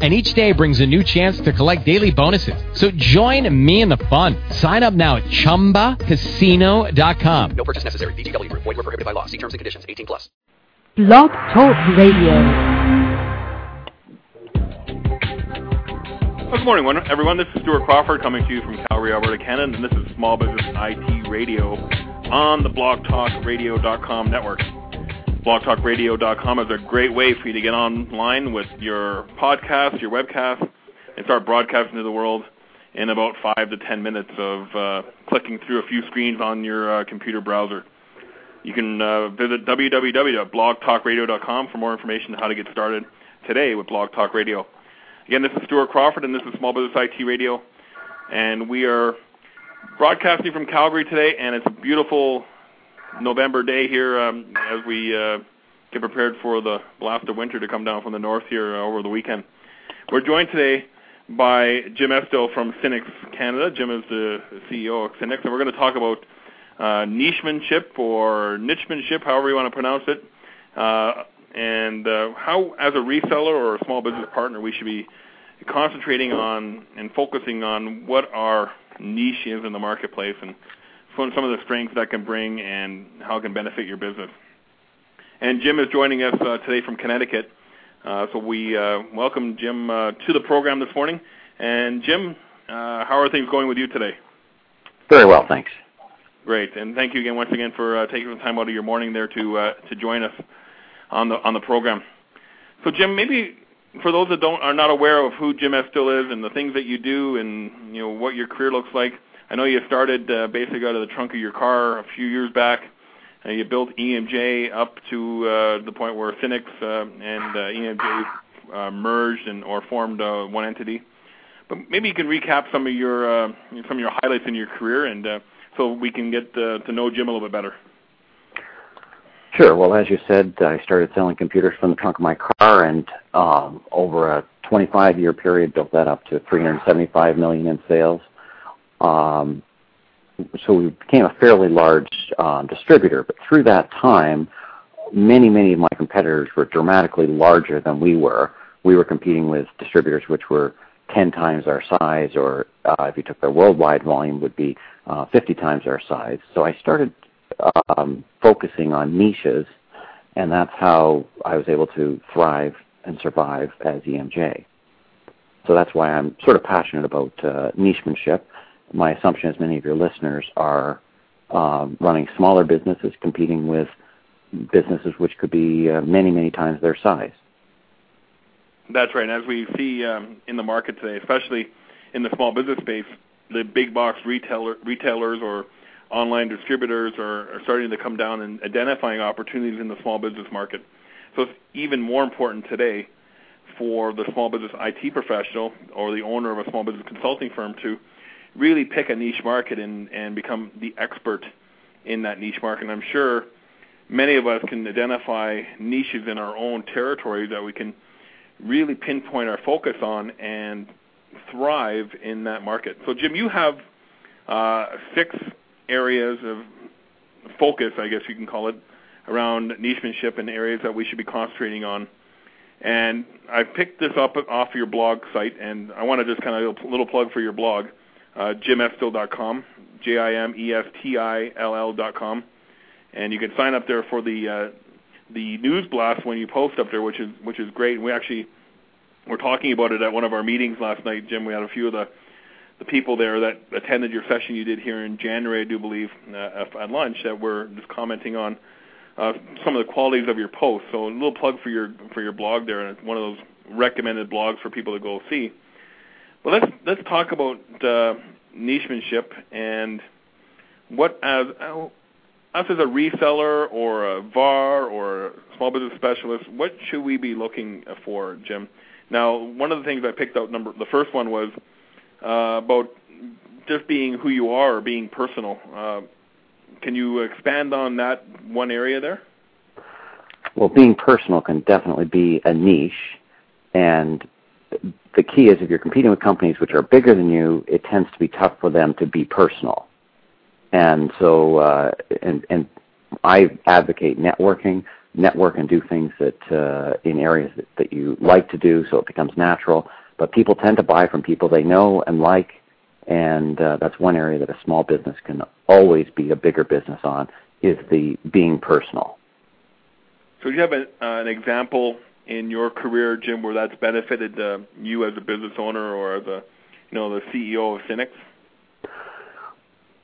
and each day brings a new chance to collect daily bonuses. So join me in the fun. Sign up now at ChumbaCasino.com. No purchase necessary. VGW Group. Void were prohibited by law. See terms and conditions. 18 plus. Blog Talk Radio. Well, good morning, everyone. This is Stuart Crawford coming to you from Calgary, Alberta, Canada, and this is Small Business IT Radio on the BlogTalkRadio.com network blogtalkradio.com is a great way for you to get online with your podcast, your webcast, and start broadcasting to the world in about five to ten minutes of uh, clicking through a few screens on your uh, computer browser. You can uh, visit www.blogtalkradio.com for more information on how to get started today with Blog Talk Radio. Again, this is Stuart Crawford, and this is Small Business IT Radio, and we are broadcasting from Calgary today, and it's a beautiful November day here um, as we uh, get prepared for the blast of winter to come down from the north here uh, over the weekend. We're joined today by Jim Estill from Synnex Canada. Jim is the CEO of Synnex, and we're going to talk about uh, nichemanship or nichemanship, however you want to pronounce it, uh, and uh, how, as a reseller or a small business partner, we should be concentrating on and focusing on what our niche is in the marketplace and some of the strengths that can bring and how it can benefit your business. And Jim is joining us uh, today from Connecticut. Uh, so we uh, welcome Jim uh, to the program this morning. And Jim, uh, how are things going with you today? Very well, thanks. Great, and thank you again once again for uh, taking the time out of your morning there to to join us on the on the program. So Jim, maybe for those that don't are not aware of who Jim Estill is and the things that you do and you know what your career looks like, I know you started uh, basically out of the trunk of your car a few years back. Uh, you built EMJ up to uh, the point where Synnex uh, and uh, EMJ uh, merged and or formed uh, one entity. But maybe you can recap some of your uh, some of your highlights in your career, and uh, so we can get uh, to know Jim a little bit better. Sure. Well, as you said, I started selling computers from the trunk of my car, and um, over a 25-year period, built that up to 375 million in sales. Um, so we became a fairly large um, distributor. But through that time, many, many of my competitors were dramatically larger than we were. We were competing with distributors which were 10 times our size, or uh, if you took their worldwide volume, would be uh, 50 times our size. So I started um, focusing on niches, and that's how I was able to thrive and survive as EMJ. So that's why I'm sort of passionate about uh, nichemanship my assumption is many of your listeners are um, running smaller businesses competing with businesses which could be uh, many, many times their size. That's right. And As we see um, in the market today, especially in the small business space, the big box retailer, retailers or online distributors are, are starting to come down and identifying opportunities in the small business market. So it's even more important today for the small business IT professional or the owner of a small business consulting firm to really pick a niche market and, and become the expert in that niche market. And I'm sure many of us can identify niches in our own territory that we can really pinpoint our focus on and thrive in that market. So, Jim, you have uh, six areas of focus, I guess you can call it, around nichemanship and areas that we should be concentrating on. And I picked this up off your blog site, and I want to just kind of a little plug for your blog uh, jimestill.com, J-I-M-E-S-T-I-L-L.com, and you can sign up there for the uh, the news blast when you post up there, which is which is great. And we actually were talking about it at one of our meetings last night, Jim. We had a few of the the people there that attended your session you did here in January, I do believe, uh, at lunch that were just commenting on uh, some of the qualities of your posts. So a little plug for your for your blog there, and it's one of those recommended blogs for people to go see. Well, let's let's talk about uh, nichemanship and what as us as a reseller or a VAR or a small business specialist, what should we be looking for, Jim? Now, one of the things I picked out number the first one was uh, about just being who you are or being personal. Uh, can you expand on that one area there? well, being personal can definitely be a niche, and the key is if you're competing with companies which are bigger than you, it tends to be tough for them to be personal. And so, uh, and and I advocate networking, network and do things that uh, in areas that, that you like to do, so it becomes natural. But people tend to buy from people they know and like, and uh, that's one area that a small business can always be a bigger business on is the being personal. So, do you have a, uh, an example in your career, Jim, where that's benefited uh, you as a business owner or as a, you know, the CEO of Synnex?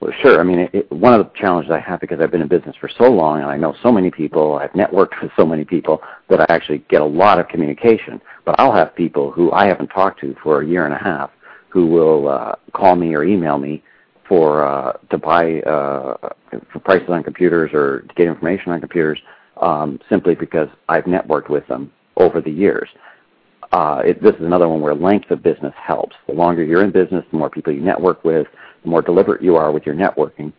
Well, sure. I mean, it, it, one of the challenges I have because I've been in business for so long and I know so many people, I've networked with so many people that I actually get a lot of communication. But I'll have people who I haven't talked to for a year and a half who will uh, call me or email me for uh, to buy uh, for prices on computers or to get information on computers um, simply because I've networked with them over the years. Uh, it, this is another one where length of business helps. The longer you're in business, the more people you network with, the more deliberate you are with your networking,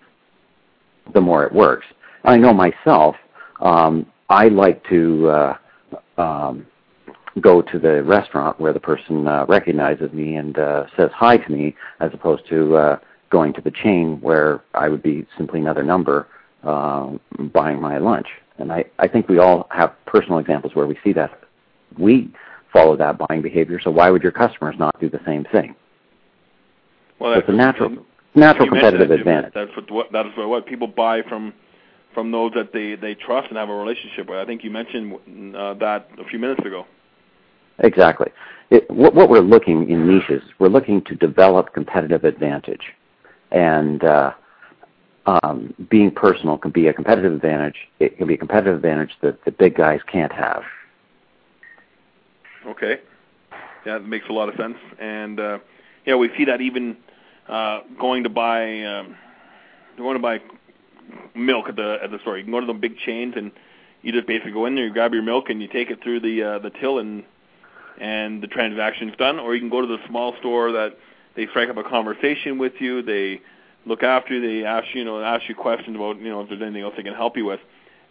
the more it works. I know myself, um, I like to uh, um, go to the restaurant where the person uh, recognizes me and uh, says hi to me, as opposed to uh, going to the chain where I would be simply another number uh, buying my lunch. And I, I think we all have personal examples where we see that. We follow that buying behavior, so why would your customers not do the same thing? Well, so it's a natural natural competitive that, advantage. That's what that is what people buy from from those that they they trust and have a relationship with. I think you mentioned uh, that a few minutes ago. Exactly. It, what, what, we're looking in niches, we're looking to develop competitive advantage, and uh, um, being personal can be a competitive advantage. It can be a competitive advantage that the big guys can't have. Okay, yeah, that makes a lot of sense, and uh, yeah, we see that even uh, going to buy um, going to buy milk at the at the store. You can go to the big chains and you just basically go in there, you grab your milk, and you take it through the uh, the till, and and the transaction's done. Or you can go to the small store that they strike up a conversation with you. They look after you. They ask you, you know, ask you questions about, you know, if there's anything else they can help you with.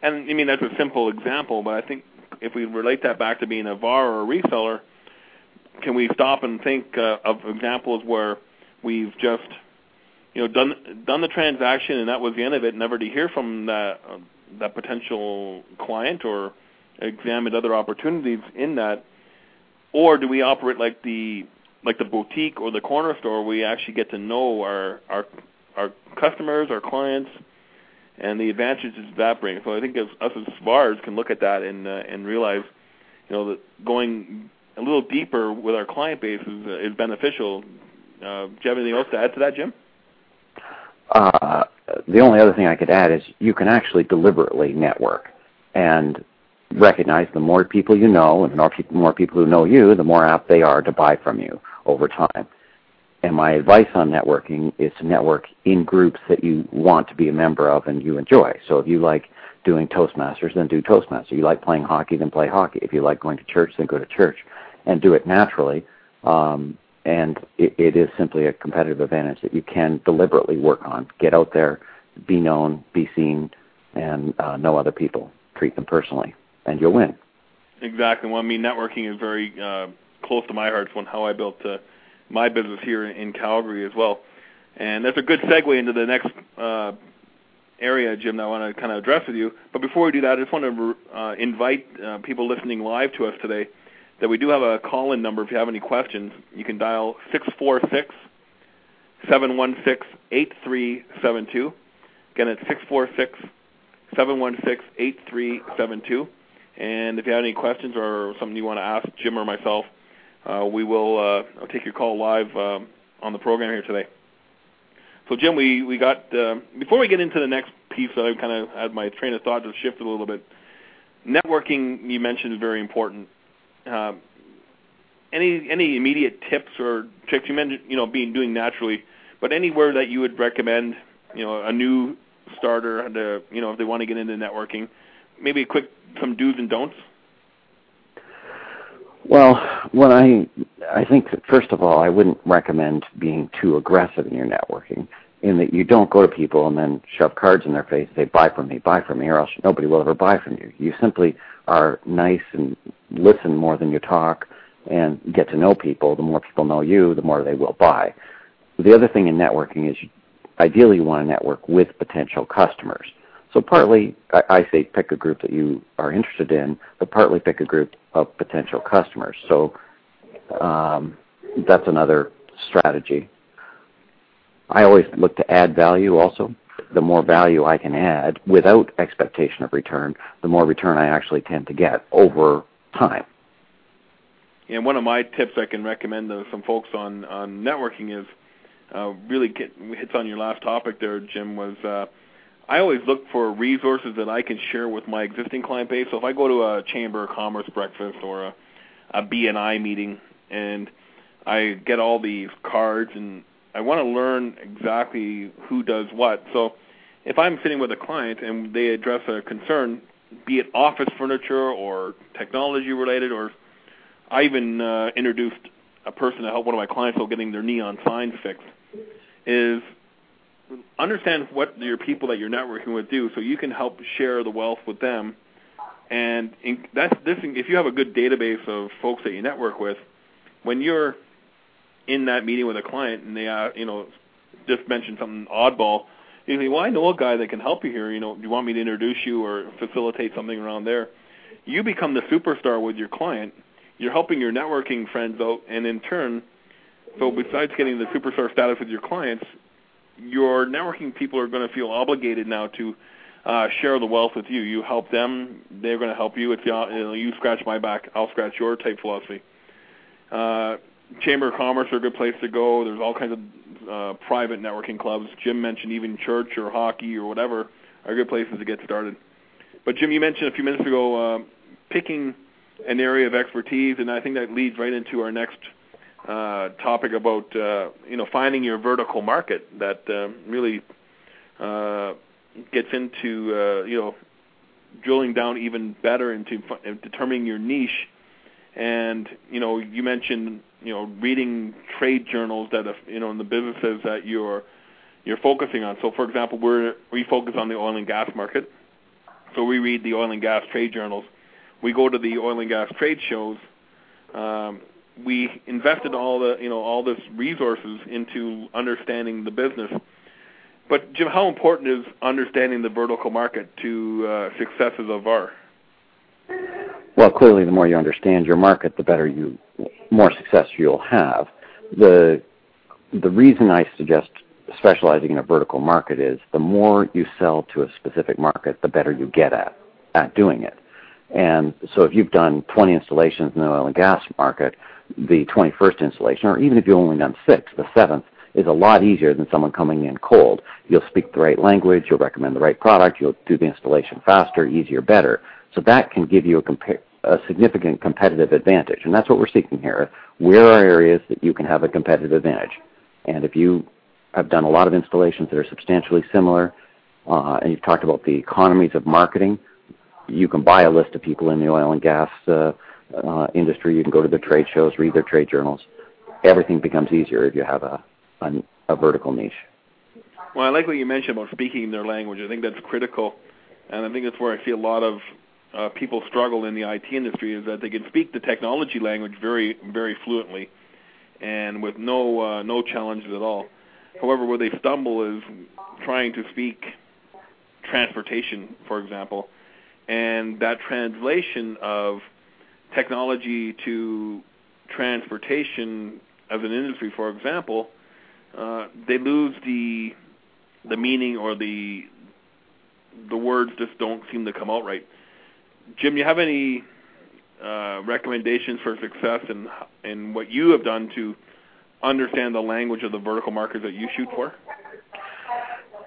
And I mean that's a simple example, but I think if we relate that back to being a VAR or a reseller, can we stop and think uh, of examples where we've just you know done done the transaction and that was the end of it, never to hear from that uh, that potential client or examined other opportunities in that, or do we operate like the like the boutique or the corner store? Where we actually get to know our our our customers, our clients, and the advantages that brings. So I think as, us as VARs can look at that and uh, and realize, you know, that going a little deeper with our client base is, uh, is beneficial uh, do you have anything else to add to that, Jim? Uh, the only other thing I could add is you can actually deliberately network and recognize the more people you know and the more people who know you, the more apt they are to buy from you over time. And my advice on networking is to network in groups that you want to be a member of and you enjoy. So if you like doing Toastmasters, then do Toastmasters. If you like playing hockey, then play hockey. If you like going to church, then go to church and do it naturally. Um, and it, it is simply a competitive advantage that you can deliberately work on. Get out there, be known, be seen, and uh, know other people. Treat them personally, and you'll win. Exactly. Well, I mean, networking is very uh, close to my heart. It's one how I built uh, my business here in Calgary as well. And that's a good segue into the next uh, area, Jim, that I want to kind of address with you. But before we do that, I just want to uh, invite uh, people listening live to us today that we do have a call-in number. If you have any questions, you can dial six four six seven one six eight three seven two. Again, it's six four six seven one six eight three seven two. And if you have any questions or something you want to ask Jim or myself, uh, we will uh, take your call live um, on the program here today. So, Jim, we we got uh, before we get into the next piece, I kind of had my train of thought just shifted a little bit. Networking, you mentioned, is very important. Um, any any immediate tips or tricks? You mentioned you know being doing naturally, but anywhere that you would recommend you know a new starter to you know if they want to get into networking, maybe a quick some do's and don'ts. Well, what I I think that first of all, I wouldn't recommend being too aggressive in your networking. in that you don't go to people and then shove cards in their face and say, buy from me, buy from me, or else nobody will ever buy from you. You simply are nice and listen more than you talk and get to know people. The more people know you, the more they will buy. The other thing in networking is you, ideally you want to network with potential customers. So partly, I, I say pick a group that you are interested in, but partly pick a group of potential customers. So um, that's another strategy. I always look to add value also. The more value I can add without expectation of return, the more return I actually tend to get over time. And one of my tips I can recommend to some folks on, on networking is uh, really get, hits on your last topic there, Jim, was uh, I always look for resources that I can share with my existing client base. So if I go to a Chamber of Commerce breakfast or a, a BNI meeting and I get all these cards and I want to learn exactly who does what. So if I'm sitting with a client and they address a concern, be it office furniture or technology related, or I even uh, introduced a person to help one of my clients with getting their neon signs fixed, is understand what your people that you're networking with do, so you can help share the wealth with them. And in, that's this. If you have a good database of folks that you network with, when you're in that meeting with a client and they, uh, you know, just mentioned something oddball, you say, well, I know a guy that can help you here. You know, do you want me to introduce you or facilitate something around there? You become the superstar with your client. You're helping your networking friends out, and in turn, so besides getting the superstar status with your clients, your networking people are going to feel obligated now to uh, share the wealth with you. You help them, they're going to help you. It's you, know, you scratch my back, I'll scratch your type philosophy. Uh, Chamber of Commerce are a good place to go. There's all kinds of uh, private networking clubs. Jim mentioned even church or hockey or whatever are good places to get started. But Jim, you mentioned a few minutes ago uh, picking an area of expertise, and I think that leads right into our next uh, topic about uh, you know finding your vertical market that uh, really uh, gets into uh, you know drilling down even better into determining your niche. And you know, you mentioned you know reading trade journals that you know in the businesses that you're you're focusing on. So, for example, we're we focus on the oil and gas market, so we read the oil and gas trade journals. We go to the oil and gas trade shows. Um, we invested all the you know all this resources into understanding the business. But Jim, how important is understanding the vertical market to uh, successes of VAR? Well, clearly, the more you understand your market, the better you, more success you'll have. The the reason I suggest specializing in a vertical market is the more you sell to a specific market, the better you get at at doing it. And so, if you've done 20 installations in the oil and gas market, the 21st installation, or even if you've only done six, the seventh is a lot easier than someone coming in cold. You'll speak the right language, you'll recommend the right product, you'll do the installation faster, easier, better. So that can give you a, compa- a significant competitive advantage, and that's what we're seeking here. Where are areas that you can have a competitive advantage? And if you have done a lot of installations that are substantially similar, uh, and you've talked about the economies of marketing, you can buy a list of people in the oil and gas uh, uh, industry. You can go to the trade shows, read their trade journals. Everything becomes easier if you have a, a, a vertical niche. Well, I like what you mentioned about speaking their language. I think that's critical, and I think that's where I see a lot of uh, people struggle in the IT industry is that they can speak the technology language very, very fluently, and with no uh, no challenges at all. However, where they stumble is trying to speak transportation, for example, and that translation of technology to transportation as an industry, for example, uh, they lose the the meaning or the the words just don't seem to come out right. Jim, you have any uh, recommendations for success in in what you have done to understand the language of the vertical markets that you shoot for?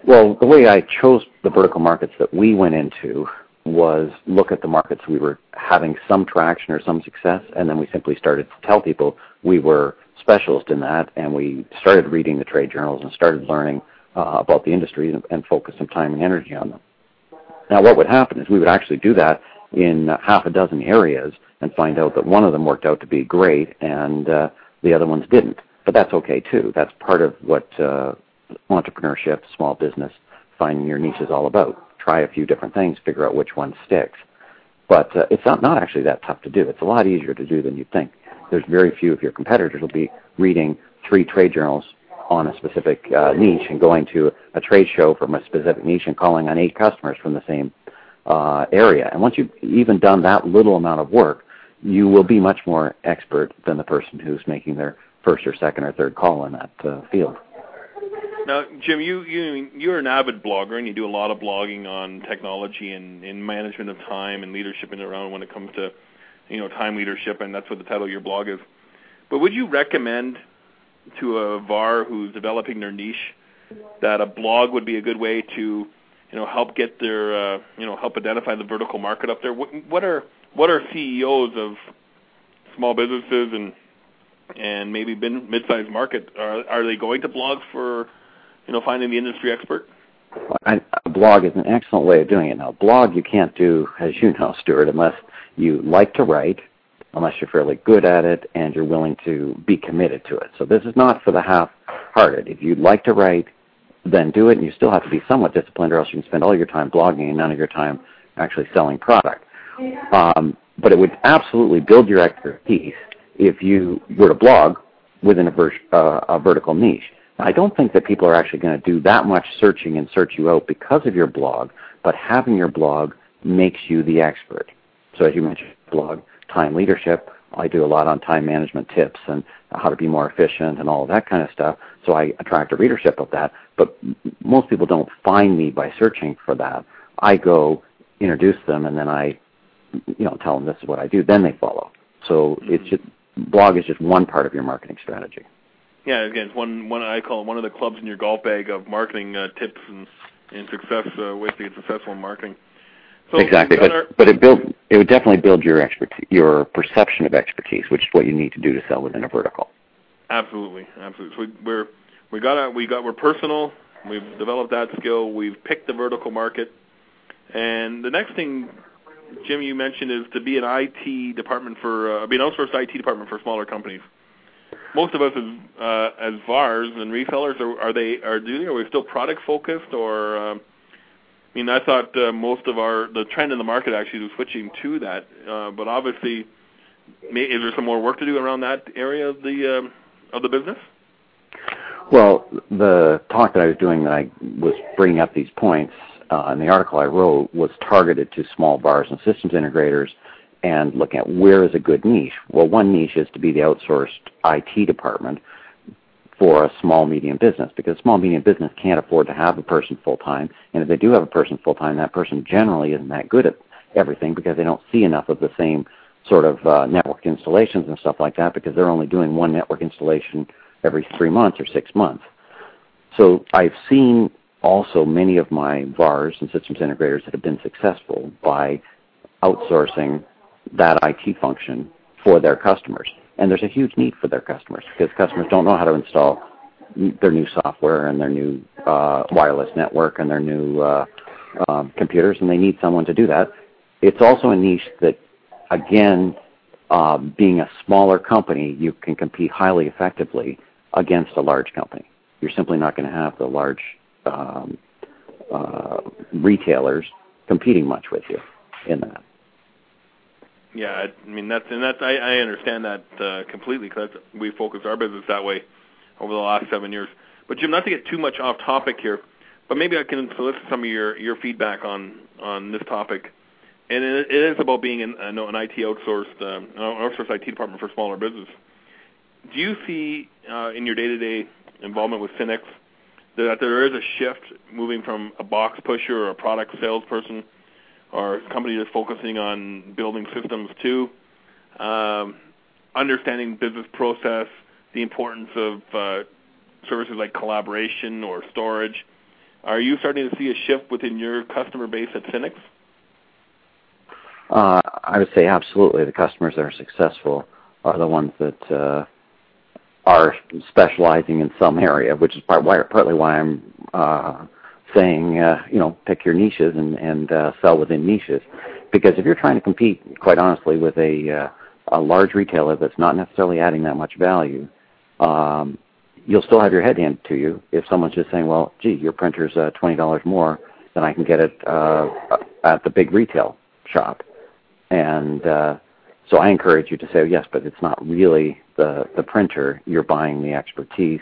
Well, the way I chose the vertical markets that we went into was look at the markets we were having some traction or some success, and then we simply started to tell people we were specialists in that, and we started reading the trade journals and started learning uh, about the industry and, and focus some time and energy on them. Now, what would happen is we would actually do that in half a dozen areas and find out that one of them worked out to be great and uh, the other ones didn't. But that's okay too. That's part of what uh, entrepreneurship, small business, finding your niche is all about. Try a few different things, figure out which one sticks. But uh, it's not, not actually that tough to do. It's a lot easier to do than you think. There's very few of your competitors will be reading three trade journals on a specific uh, niche and going to a trade show from a specific niche and calling on eight customers from the same uh, area. And once you've even done that little amount of work, you will be much more expert than the person who's making their first or second or third call in that uh, field. Now, Jim, you you you're an avid blogger and you do a lot of blogging on technology and, and management of time and leadership and around when it comes to you know time leadership, and that's what the title of your blog is. But would you recommend to a VAR who's developing their niche that a blog would be a good way to you know help get their uh, you know help identify the vertical market up there? What, what are what are CEOs of small businesses and and maybe mid-sized market are are they going to blog for you know finding the industry expert? I, a blog is an excellent way of doing it. Now, a blog you can't do, as you know, Stuart, unless you like to write, unless you're fairly good at it, and you're willing to be committed to it. So this is not for the half-hearted. If you'd like to write, then do it, and you still have to be somewhat disciplined, or else you can spend all your time blogging and none of your time actually selling product. Um, but it would absolutely build your expertise if you were to blog within a, ver- uh, a vertical niche. I don't think that people are actually going to do that much searching and search you out because of your blog, but having your blog makes you the expert. So as you mentioned, blog, time leadership, I do a lot on time management tips and how to be more efficient and all of that kind of stuff. So I attract a readership of that. But most people don't find me by searching for that. I go introduce them and then I, you know, tell them this is what I do. Then they follow. So it's mm-hmm. just, blog is just one part of your marketing strategy. Yeah, again, it's one one I call it one of the clubs in your golf bag of marketing uh, tips and and success uh, ways to get successful in marketing. So exactly, but our, but it build it would definitely build your expertise, your perception of expertise, which is what you need to do to sell within a vertical. Absolutely, absolutely. So we, we're we got a, we got we're personal. We've developed that skill. We've picked the vertical market, and the next thing, Jim, you mentioned is to be an IT department for uh, be an outsourced IT department for smaller companies most of us as uh, as VARs and resellers are, are they are do are we still product focused or um, I mean I thought uh, most of our the trend in the market actually was switching to that uh, but obviously may, is there some more work to do around that area of the um, of the business? Well, the talk that I was doing that I was bringing up these points uh, in the article I wrote was targeted to small VARs and systems integrators and looking at where is a good niche. Well, one niche is to be the outsourced IT department for a small medium business because a small medium business can't afford to have a person full time, and if they do have a person full time, that person generally isn't that good at everything because they don't see enough of the same sort of uh, network installations and stuff like that because they're only doing one network installation every three months or six months. So I've seen also many of my VARs and systems integrators that have been successful by outsourcing that IT function for their customers. And there's a huge need for their customers because customers don't know how to install their new software and their new uh, wireless network and their new uh, um, computers, and they need someone to do that. It's also a niche that, again, uh, being a smaller company, you can compete highly effectively against a large company. You're simply not going to have the large um, uh, retailers competing much with you in that. Yeah, I mean that's and that's I, I understand that uh, completely because we focus our business that way over the last seven years. But Jim, not to get too much off topic here, but maybe I can solicit some of your your feedback on on this topic. And it, is about being an, an IT outsourced um, outsourced IT department for smaller business. Do you see uh, in your day-to-day involvement with Synnex that there is a shift moving from a box pusher or a product salesperson or a company that's focusing on building systems too, um, understanding business process, the importance of uh, services like collaboration or storage. Are you starting to see a shift within your customer base at Synnex? Uh, I would say absolutely. The customers that are successful are the ones that uh, are specializing in some area, which is part, why, partly why I'm uh, saying, uh, you know, pick your niches and, and uh, sell within niches. Because if you're trying to compete, quite honestly, with a, uh, a large retailer that's not necessarily adding that much value, um, you'll still have your head handed to you if someone's just saying, "Well, gee, your printer's uh, twenty dollars more than I can get it uh, at the big retail shop," and uh, so I encourage you to say, "Yes, but it's not really the the printer. You're buying the expertise."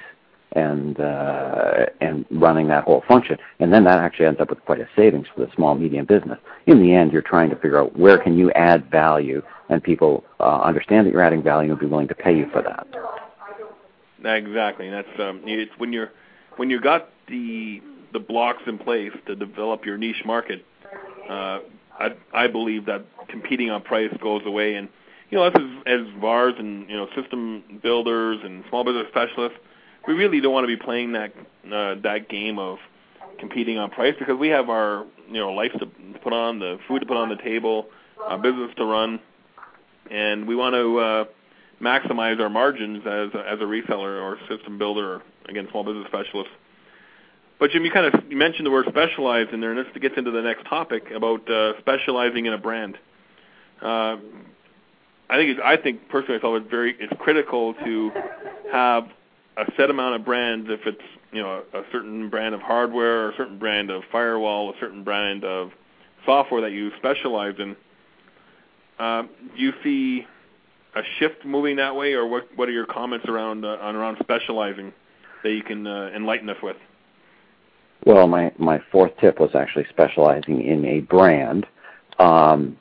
And uh, and running that whole function, and then that actually ends up with quite a savings for the small medium business. In the end, you're trying to figure out where can you add value, and people uh, understand that you're adding value and be willing to pay you for that. Exactly. That's um, it's when you're when you got the the blocks in place to develop your niche market. Uh, I I believe that competing on price goes away, and you know us as as VARs and you know system builders and small business specialists, we really don't want to be playing that uh, that game of competing on price because we have our you know life to put on, the food to put on the table, a business to run, and we want to uh, maximize our margins as a, as a reseller or system builder, or, again, small business specialist. But Jim, you kind of you mentioned the word specialized in there, and this gets into the next topic about uh, specializing in a brand. Uh, I think I think personally, I thought it's very it's critical to have a set amount of brands. If it's you know a, a certain brand of hardware, or a certain brand of firewall, a certain brand of software that you specialize in. Uh, do you see a shift moving that way, or what? What are your comments around uh, on around specializing that you can uh, enlighten us with? Well, my my fourth tip was actually specializing in a brand. Um,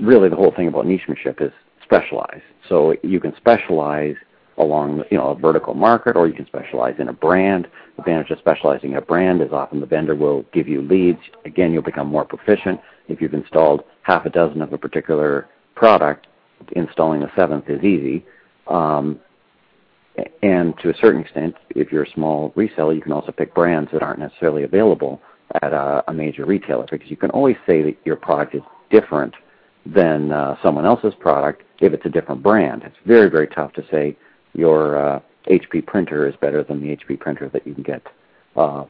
really, the whole thing about nichemanship is specialize. So you can specialize along you know a vertical market, or you can specialize in a brand. The advantage of specializing in a brand is often the vendor will give you leads. Again, you'll become more proficient if you've installed half a dozen of a particular product installing the seventh is easy. Um, and to a certain extent, if you're a small reseller, you can also pick brands that aren't necessarily available at a, a major retailer because you can always say that your product is different than uh, someone else's product if it's a different brand. It's very, very tough to say your uh, HP printer is better than the HP printer that you can get uh,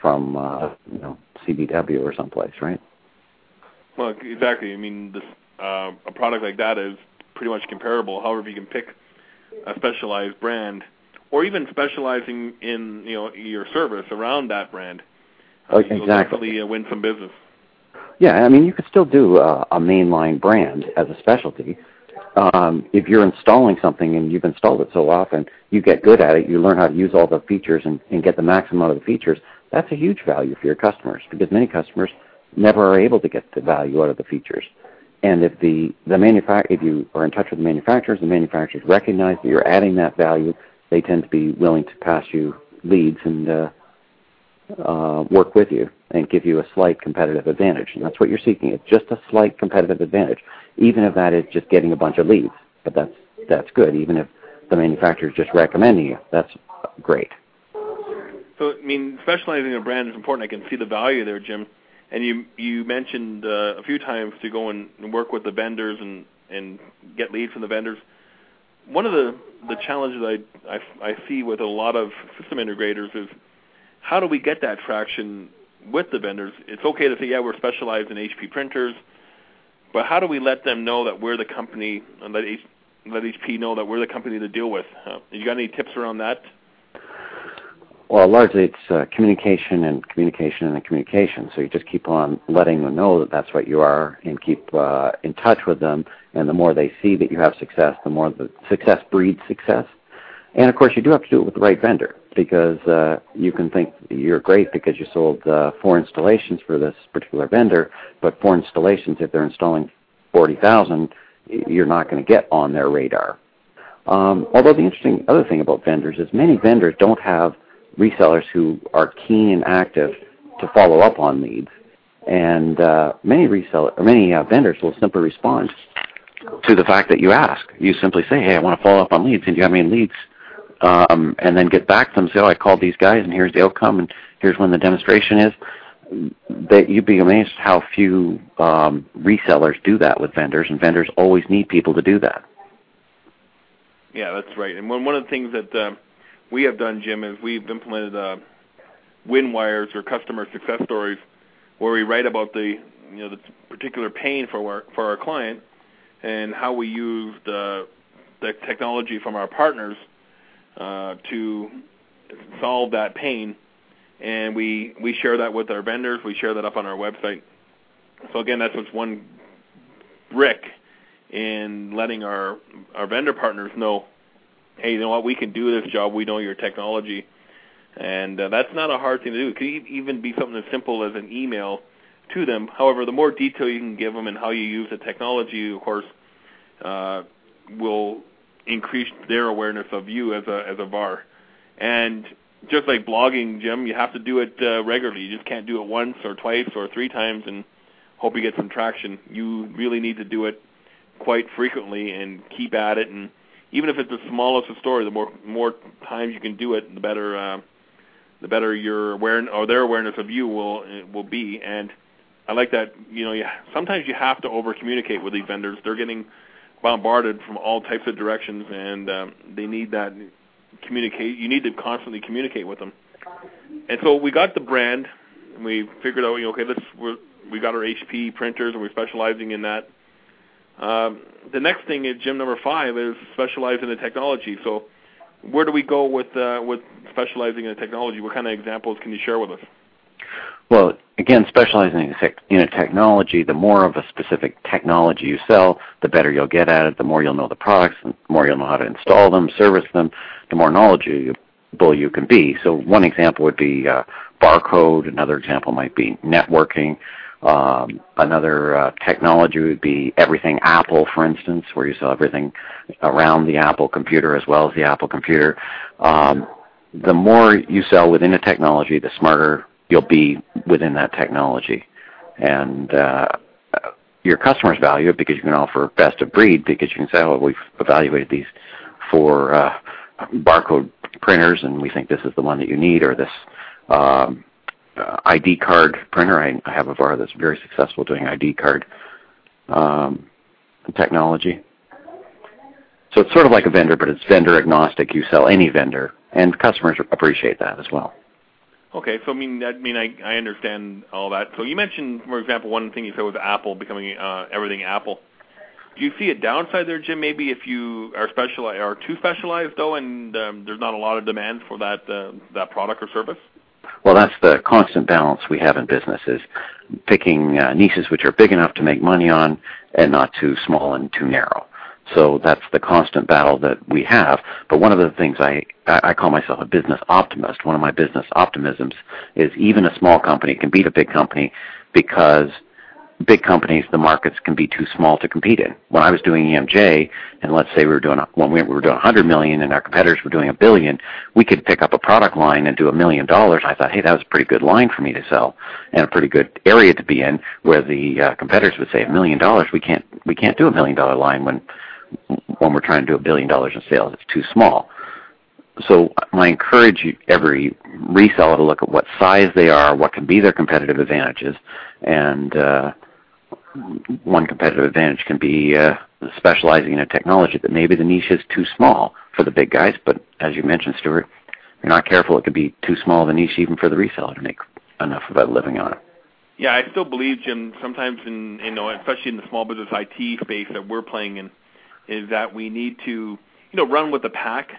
from uh, you know CDW or someplace, right? Well, exactly. I mean, this, uh, a product like that is pretty much comparable. However, if you can pick a specialized brand, or even specializing in you know your service around that brand, uh, Oh, you'll exactly. definitely uh, win some business. Yeah, I mean, you could still do uh, a mainline brand as a specialty. Um, if you're installing something and you've installed it so often, you get good at it, you learn how to use all the features and, and get the maximum out of the features, that's a huge value for your customers because many customers never are able to get the value out of the features. And if the, the manufa- if you are in touch with the manufacturers, the manufacturers recognize that you're adding that value, they tend to be willing to pass you leads and uh, uh, work with you and give you a slight competitive advantage. And that's what you're seeking. It's just a slight competitive advantage, even if that is just getting a bunch of leads. But that's that's good. Even if the manufacturer is just recommending you, that's great. So, I mean, specializing in a brand is important. I can see the value there, Jim. And you you mentioned uh, a few times to go and work with the vendors and and get leads from the vendors. One of the the challenges I I, I see with a lot of system integrators is how do we get that traction with the vendors? It's okay to say, yeah, we're specialized in HP printers, but how do we let them know that we're the company and let H, let HP know that we're the company to deal with? Uh, you got any tips around that? Well, largely it's uh, communication and communication and communication. So you just keep on letting them know that that's what you are and keep uh, in touch with them. And the more they see that you have success, the more the success breeds success. And of course, you do have to do it with the right vendor because uh, you can think you're great because you sold uh, four installations for this particular vendor, but four installations, if they're installing 40,000, you're not going to get on their radar. Um, although the interesting other thing about vendors is many vendors don't have resellers who are keen and active to follow up on leads, and uh, many reseller, or many uh, vendors will simply respond to the fact that you ask. You simply say, "Hey, I want to follow up on leads, and do you have any leads?" Um, and then get back to them and say, "Oh, I called these guys, and here's the outcome, and here's when the demonstration is." That you'd be amazed how few um, resellers do that with vendors, and vendors always need people to do that. Yeah, that's right. And one one of the things that uh, we have done, Jim, is we've implemented uh, win wires or customer success stories, where we write about the you know the particular pain for our for our client, and how we used uh, the technology from our partners uh, to solve that pain, and we we share that with our vendors. We share that up on our website. So again, that's just one brick in letting our our vendor partners know, hey, you know what, we can do this job. We know your technology, and uh, that's not a hard thing to do. It could even be something as simple as an email to them. However, the more detail you can give them and how you use the technology, of course, uh, will increase their awareness of you as a as a VAR. And just like blogging, Jim, you have to do it uh, regularly. You just can't do it once or twice or three times and hope you get some traction. You really need to do it quite frequently and keep at it. And even if it's the smallest of story, the more more times you can do it, the better uh, the better your awareness or their awareness of you will will be. And I like that. You know, you, sometimes you have to over communicate with these vendors. They're getting bombarded from all types of directions, and um, they need that communicate. You need to constantly communicate with them. And so we got the brand, and we figured out, you know, okay, let's we're, we got our HP printers, and we're specializing in that. Um, the next thing is Jim number five is specialize in the technology. So where do we go with uh, with specializing in the technology? What kind of examples can you share with us? Well, again, specializing in a technology, the more of a specific technology you sell, the better you'll get at it, the more you'll know the products, the more you'll know how to install them, service them, the more knowledgeable you can be. So one example would be uh, barcode, another example might be networking, um, another uh, technology would be everything Apple, for instance, where you sell everything around the Apple computer as well as the Apple computer. Um, the more you sell within a technology, the smarter you'll be within that technology. And uh, your customers value it because you can offer best of breed because you can say, oh, we've evaluated these for uh, barcode printers and we think this is the one that you need or this um, uh, ID card printer. I, I have a VAR that's very successful doing ID card um, technology. So it's sort of like a vendor, but it's vendor agnostic. You sell any vendor, and customers appreciate that as well. Okay, so I mean, I mean, I, I understand all that. So you mentioned, for example, one thing you said was Apple becoming uh, everything Apple. Do you see a downside there, Jim? Maybe if you are specialized, are too specialized though, and um, there's not a lot of demand for that uh, that product or service. Well, that's the constant balance we have in businesses, picking uh, niches which are big enough to make money on and not too small and too narrow. So that's the constant battle that we have. But one of the things I, I call myself a business optimist. One of my business optimisms is even a small company can beat a big company because big companies, the markets can be too small to compete in. When I was doing EMJ, and let's say we were doing when we were doing 100 million, and our competitors were doing a billion, we could pick up a product line and do a million dollars. I thought, hey, that was a pretty good line for me to sell, and a pretty good area to be in, where the uh, competitors would say a million dollars, we can't we can't do a million dollar line when when we're trying to do a billion dollars in sales. It's too small. So I encourage every reseller to look at what size they are, what can be their competitive advantages, and uh, one competitive advantage can be uh, specializing in a technology that maybe the niche is too small for the big guys, but as you mentioned, Stuart, if you're not careful, it could be too small of a niche even for the reseller to make enough of a living on it. Yeah, I still believe, Jim, sometimes in you know, especially in the small business IT space that we're playing in, is that we need to, you know, run with the pack,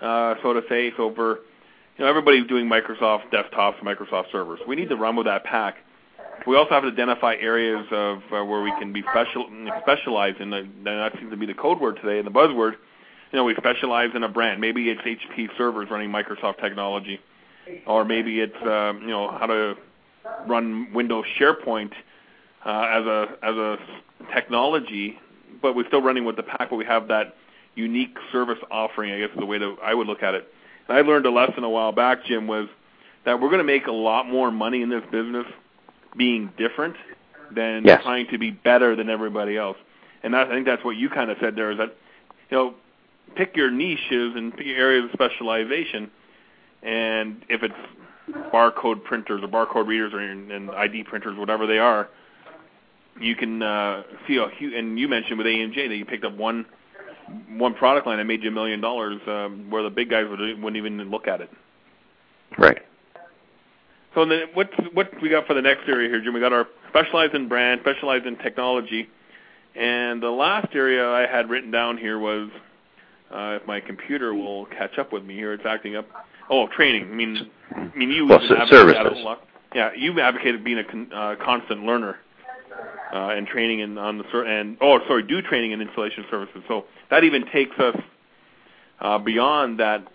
uh, so to say. So for, you know, everybody's doing Microsoft desktops, Microsoft servers. We need to run with that pack. We also have to identify areas of uh, where we can be special, specialized in. The, that seems to be the code word today, and the buzzword. You know, we specialize in a brand. Maybe it's HP servers running Microsoft technology, or maybe it's um, you know how to run Windows SharePoint uh, as a as a technology but we're still running with the pack, but we have that unique service offering. I guess is the way that I would look at it. And I learned a lesson a while back, Jim, was that we're going to make a lot more money in this business being different than yes. trying to be better than everybody else. And that, I think that's what you kind of said there is that, you know, pick your niches and pick your areas of specialization. And if it's barcode printers or barcode readers or and ID printers, whatever they are, you can uh, see a huge, and you mentioned with EMJ that you picked up one one product line that made you a million dollars, um, where the big guys would, wouldn't even look at it. Right. So then, what what we got for the next area here, Jim? We got our specialized in brand, specialized in technology, and the last area I had written down here was, uh, if my computer will catch up with me here, it's acting up. Oh, training. I mean, I mean you. Well, advocate services. a lot. Yeah, you've advocated being a con, uh, constant learner uh, and training and on the and oh, sorry, do training and installation services. So that even takes us uh, beyond that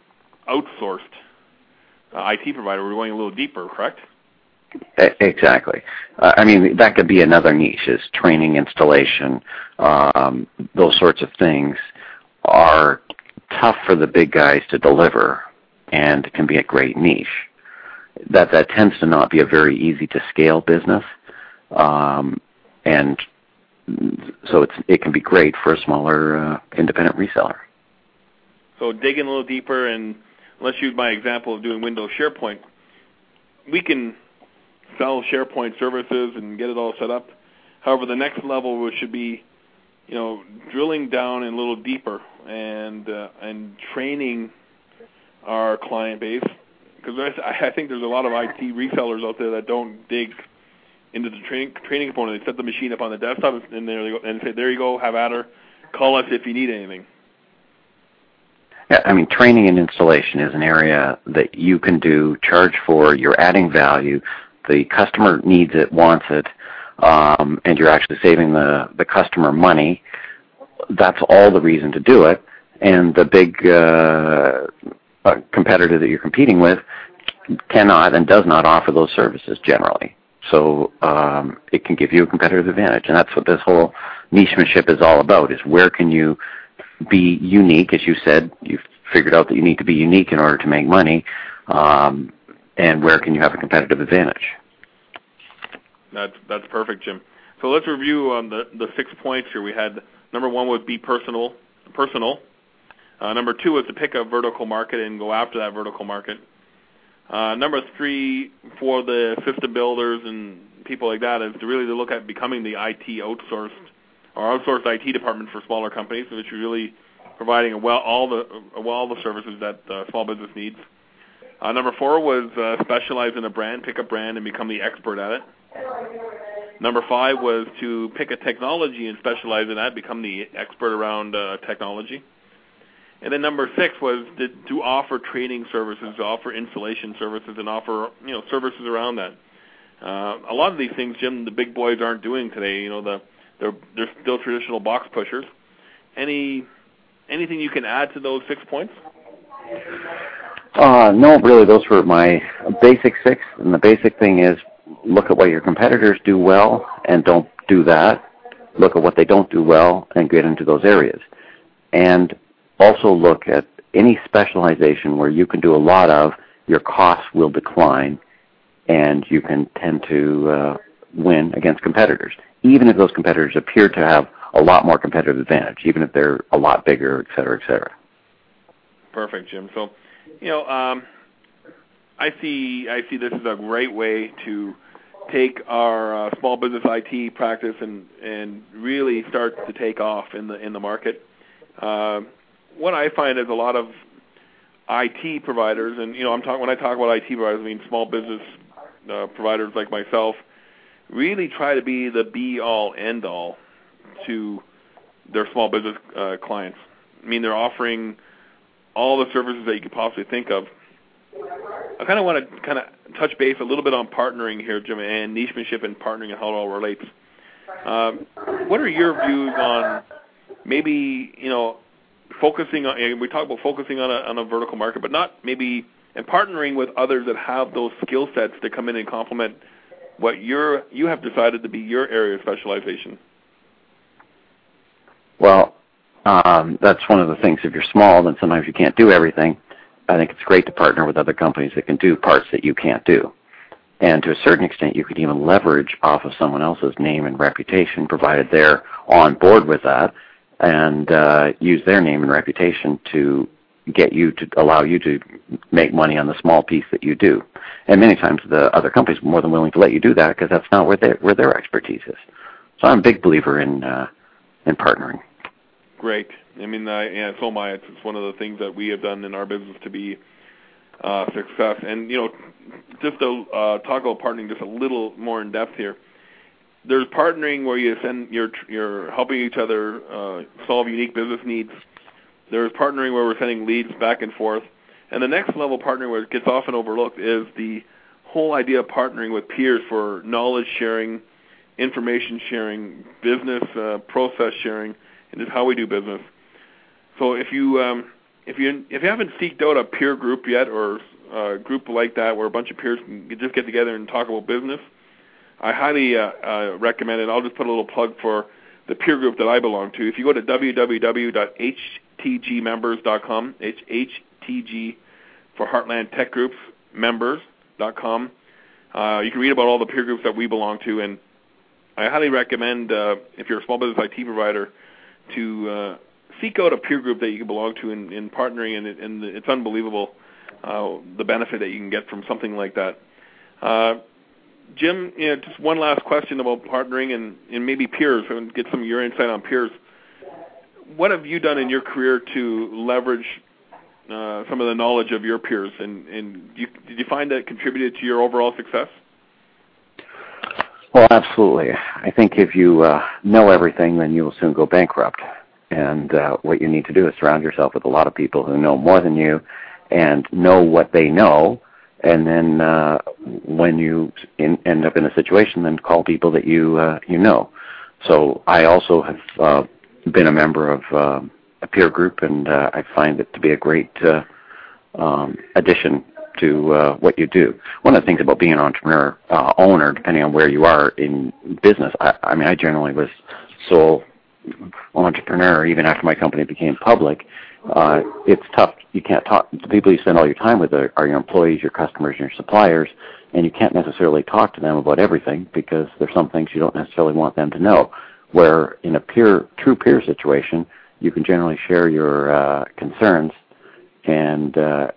outsourced uh, IT provider. We're going a little deeper, correct? Exactly. Uh, I mean, that could be another niche is training, installation, um, those sorts of things are tough for the big guys to deliver and can be a great niche. That that tends to not be a very easy to scale business, um, and so it's it can be great for a smaller uh, independent reseller. So digging a little deeper, and let's use my example of doing Windows SharePoint. We can sell SharePoint services and get it all set up. However, the next level should be, you know, drilling down a little deeper and uh, and training our client base because I think there's a lot of IT resellers out there that don't dig into the training training component. They set the machine up on the desktop and there they go and say, "There you go, have at her. Call us if you need anything." Yeah, I mean, training and installation is an area that you can do, charge for, you're adding value, the customer needs it, wants it, um, and you're actually saving the, the customer money. That's all the reason to do it. And the big uh, uh, competitor that you're competing with cannot and does not offer those services generally. So um, it can give you a competitive advantage, and that's what this whole nichemanship is all about: is where can you be unique, as you said, you've figured out that you need to be unique in order to make money, um, and where can you have a competitive advantage? That's that's perfect, Jim. So let's review um, the the six points here. We had number one would be personal, personal. Uh, number two is to pick a vertical market and go after that vertical market. Uh, number three for the system builders and people like that is to really to look at becoming the IT outsourced or outsourced IT department for smaller companies, which is really providing a well all the well all the services that uh, small business needs. Uh, number four was uh, specialize in a brand, pick a brand, and become the expert at it. Number five was to pick a technology and specialize in that, become the expert around uh, technology. And then number six was to, to offer training services, to offer installation services, and offer you know services around that. Uh, a lot of these things, Jim, the big boys aren't doing today. You know, the they're they're still traditional box pushers. Any anything you can add to those six points? Uh, no, really, those were my basic six. And the basic thing is look at what your competitors do well and don't do that. Look at what they don't do well and get into those areas. And also look at any specialization where you can do a lot of, your costs will decline and you can tend to uh, win against competitors, even if those competitors appear to have a lot more competitive advantage, even if they're a lot bigger, et cetera, et cetera. Perfect, Jim. So, you know, um, I see I see this as a great way to take our uh, small business IT practice and and really start to take off in the in the market. Uh, what I find is a lot of IT providers, and you know, I'm talking when I talk about IT providers, I mean small business uh, providers like myself, really try to be the be all end all to their small business uh, clients. I mean, they're offering all the services that you could possibly think of. I kind of want to kind of touch base a little bit on partnering here, Jim, and nichemanship and partnering and how it all relates. Um, what are your views on maybe you know focusing on? and We talk about focusing on a, on a vertical market, but not maybe and partnering with others that have those skill sets to come in and complement what you're you have decided to be your area of specialization. Well, um, that's one of the things. If you're small, then sometimes you can't do everything. I think it's great to partner with other companies that can do parts that you can't do. And to a certain extent, you could even leverage off of someone else's name and reputation, provided they're on board with that, and uh, use their name and reputation to get you to allow you to make money on the small piece that you do. And many times, the other companies are more than willing to let you do that because that's not where their where their expertise is. So I'm a big believer in uh, in partnering. Great. I mean, I, yeah, so. It's, it's one of the things that we have done in our business to be uh, success. And you know, just to uh, talk about partnering just a little more in depth here. There's partnering where you send you're you're helping each other uh, solve unique business needs. There's partnering where we're sending leads back and forth, And the next level partnering where it gets often overlooked is the whole idea of partnering with peers for knowledge sharing, information sharing, business uh, process sharing, and just how we do business. So if you um, if you if you haven't seeked out a peer group yet or a group like that where a bunch of peers can just get together and talk about business, I highly uh, uh, recommend it. I'll just put a little plug for the peer group that I belong to. If you go to www.htgmembers.com, HTG for Heartland Tech Groups members.com, uh, you can read about all the peer groups that we belong to, and I highly recommend uh, if you're a small business IT provider to uh, seek out a peer group that you can belong to in, in partnering, and, and it's unbelievable uh, the benefit that you can get from something like that. Uh, Jim, you know, just one last question about partnering and, and maybe peers, and get some of your insight on peers. What have you done in your career to leverage uh, some of the knowledge of your peers, and, and you, did you find that contributed to your overall success? Well, absolutely. I think if you uh, know everything, then you will soon go bankrupt. And uh, what you need to do is surround yourself with a lot of people who know more than you and know what they know. And then uh, when you in, end up in a situation, then call people that you uh, you know. So I also have uh, been a member of uh, a peer group, and uh, I find it to be a great uh, um, addition to uh, what you do. One of the things about being an entrepreneur uh, owner, depending on where you are in business, I, I mean, I generally was sole entrepreneur even after my company became public. Uh, it's tough. You can't talk. The people you spend all your time with are, are your employees, your customers, and your suppliers, and you can't necessarily talk to them about everything because there's some things you don't necessarily want them to know. Where in a peer, true peer situation, you can generally share your uh, concerns and uh,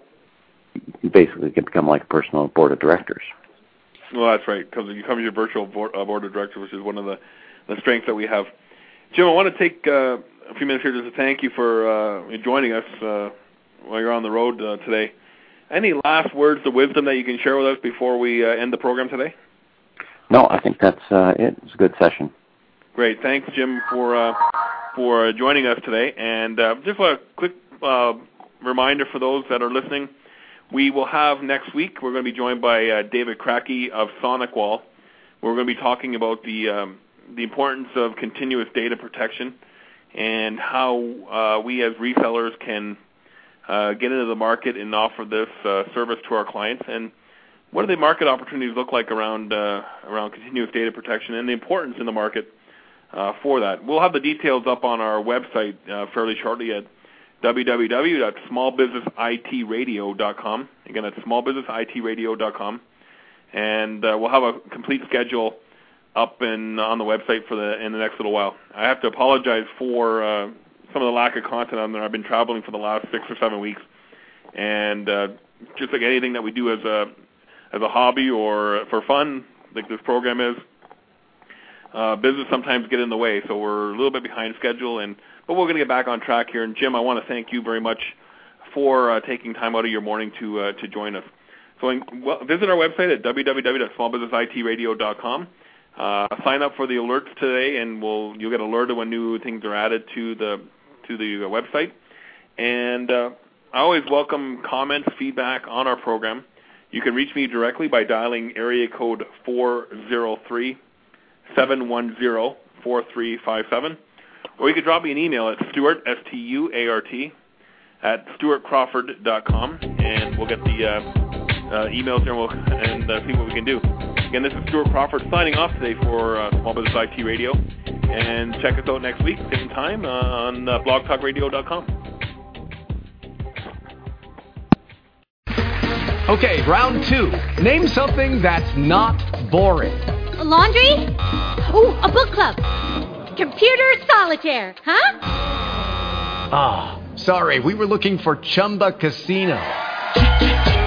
basically can become like a personal board of directors. Well, that's right. Because you come to your virtual board, uh, board of directors, which is one of the, the strengths that we have. Jim, I want to take uh, a few minutes here just to thank you for uh, joining us uh, while you're on the road uh, today. Any last words of wisdom that you can share with us before we uh, end the program today? No, I think that's uh, it. It's a good session. Great. Thanks, Jim, for uh, for joining us today. And uh, just a quick uh, reminder for those that are listening, we will have next week. We're going to be joined by uh, David Cracky of SonicWall. We're going to be talking about the um, the importance of continuous data protection and how uh, we as resellers can uh, get into the market and offer this uh, service to our clients and what do the market opportunities look like around around continuous data protection and the importance in the market for that. We'll have the details up on our website fairly shortly at www.smallbusinessitradio.com. Again, that's smallbusinessitradio.com, and we'll have a complete schedule up and on the website for the in the next little while. I have to apologize for uh, some of the lack of content on there. I've been traveling for the last six or seven weeks, and uh, just like anything that we do as a as a hobby or for fun, like this program is, uh, business sometimes get in the way. So we're a little bit behind schedule, and but we're going to get back on track here. And Jim, I want to thank you very much for uh, taking time out of your morning to uh, to join us. So in, well, visit our website at www.smallbusinessitradio.com. Uh, sign up for the alerts today, and we'll you'll get alerted when new things are added to the to the website. And uh, I always welcome comments, feedback on our program. You can reach me directly by dialing area code 403 710 4357. Or you could drop me an email at Stuart, S T U A R T, at stuartcrawford.com, and we'll get the uh, uh, emails and, we'll, and uh, see what we can do. Again, this is Stuart Crawford signing off today for uh, Small Business IT Radio. And check us out next week, same time, uh, on uh, blogtalkradio.com. Okay, round two. Name something that's not boring. A laundry? Ooh, a book club. Computer solitaire, huh? Ah, oh, sorry, we were looking for Chumba Casino.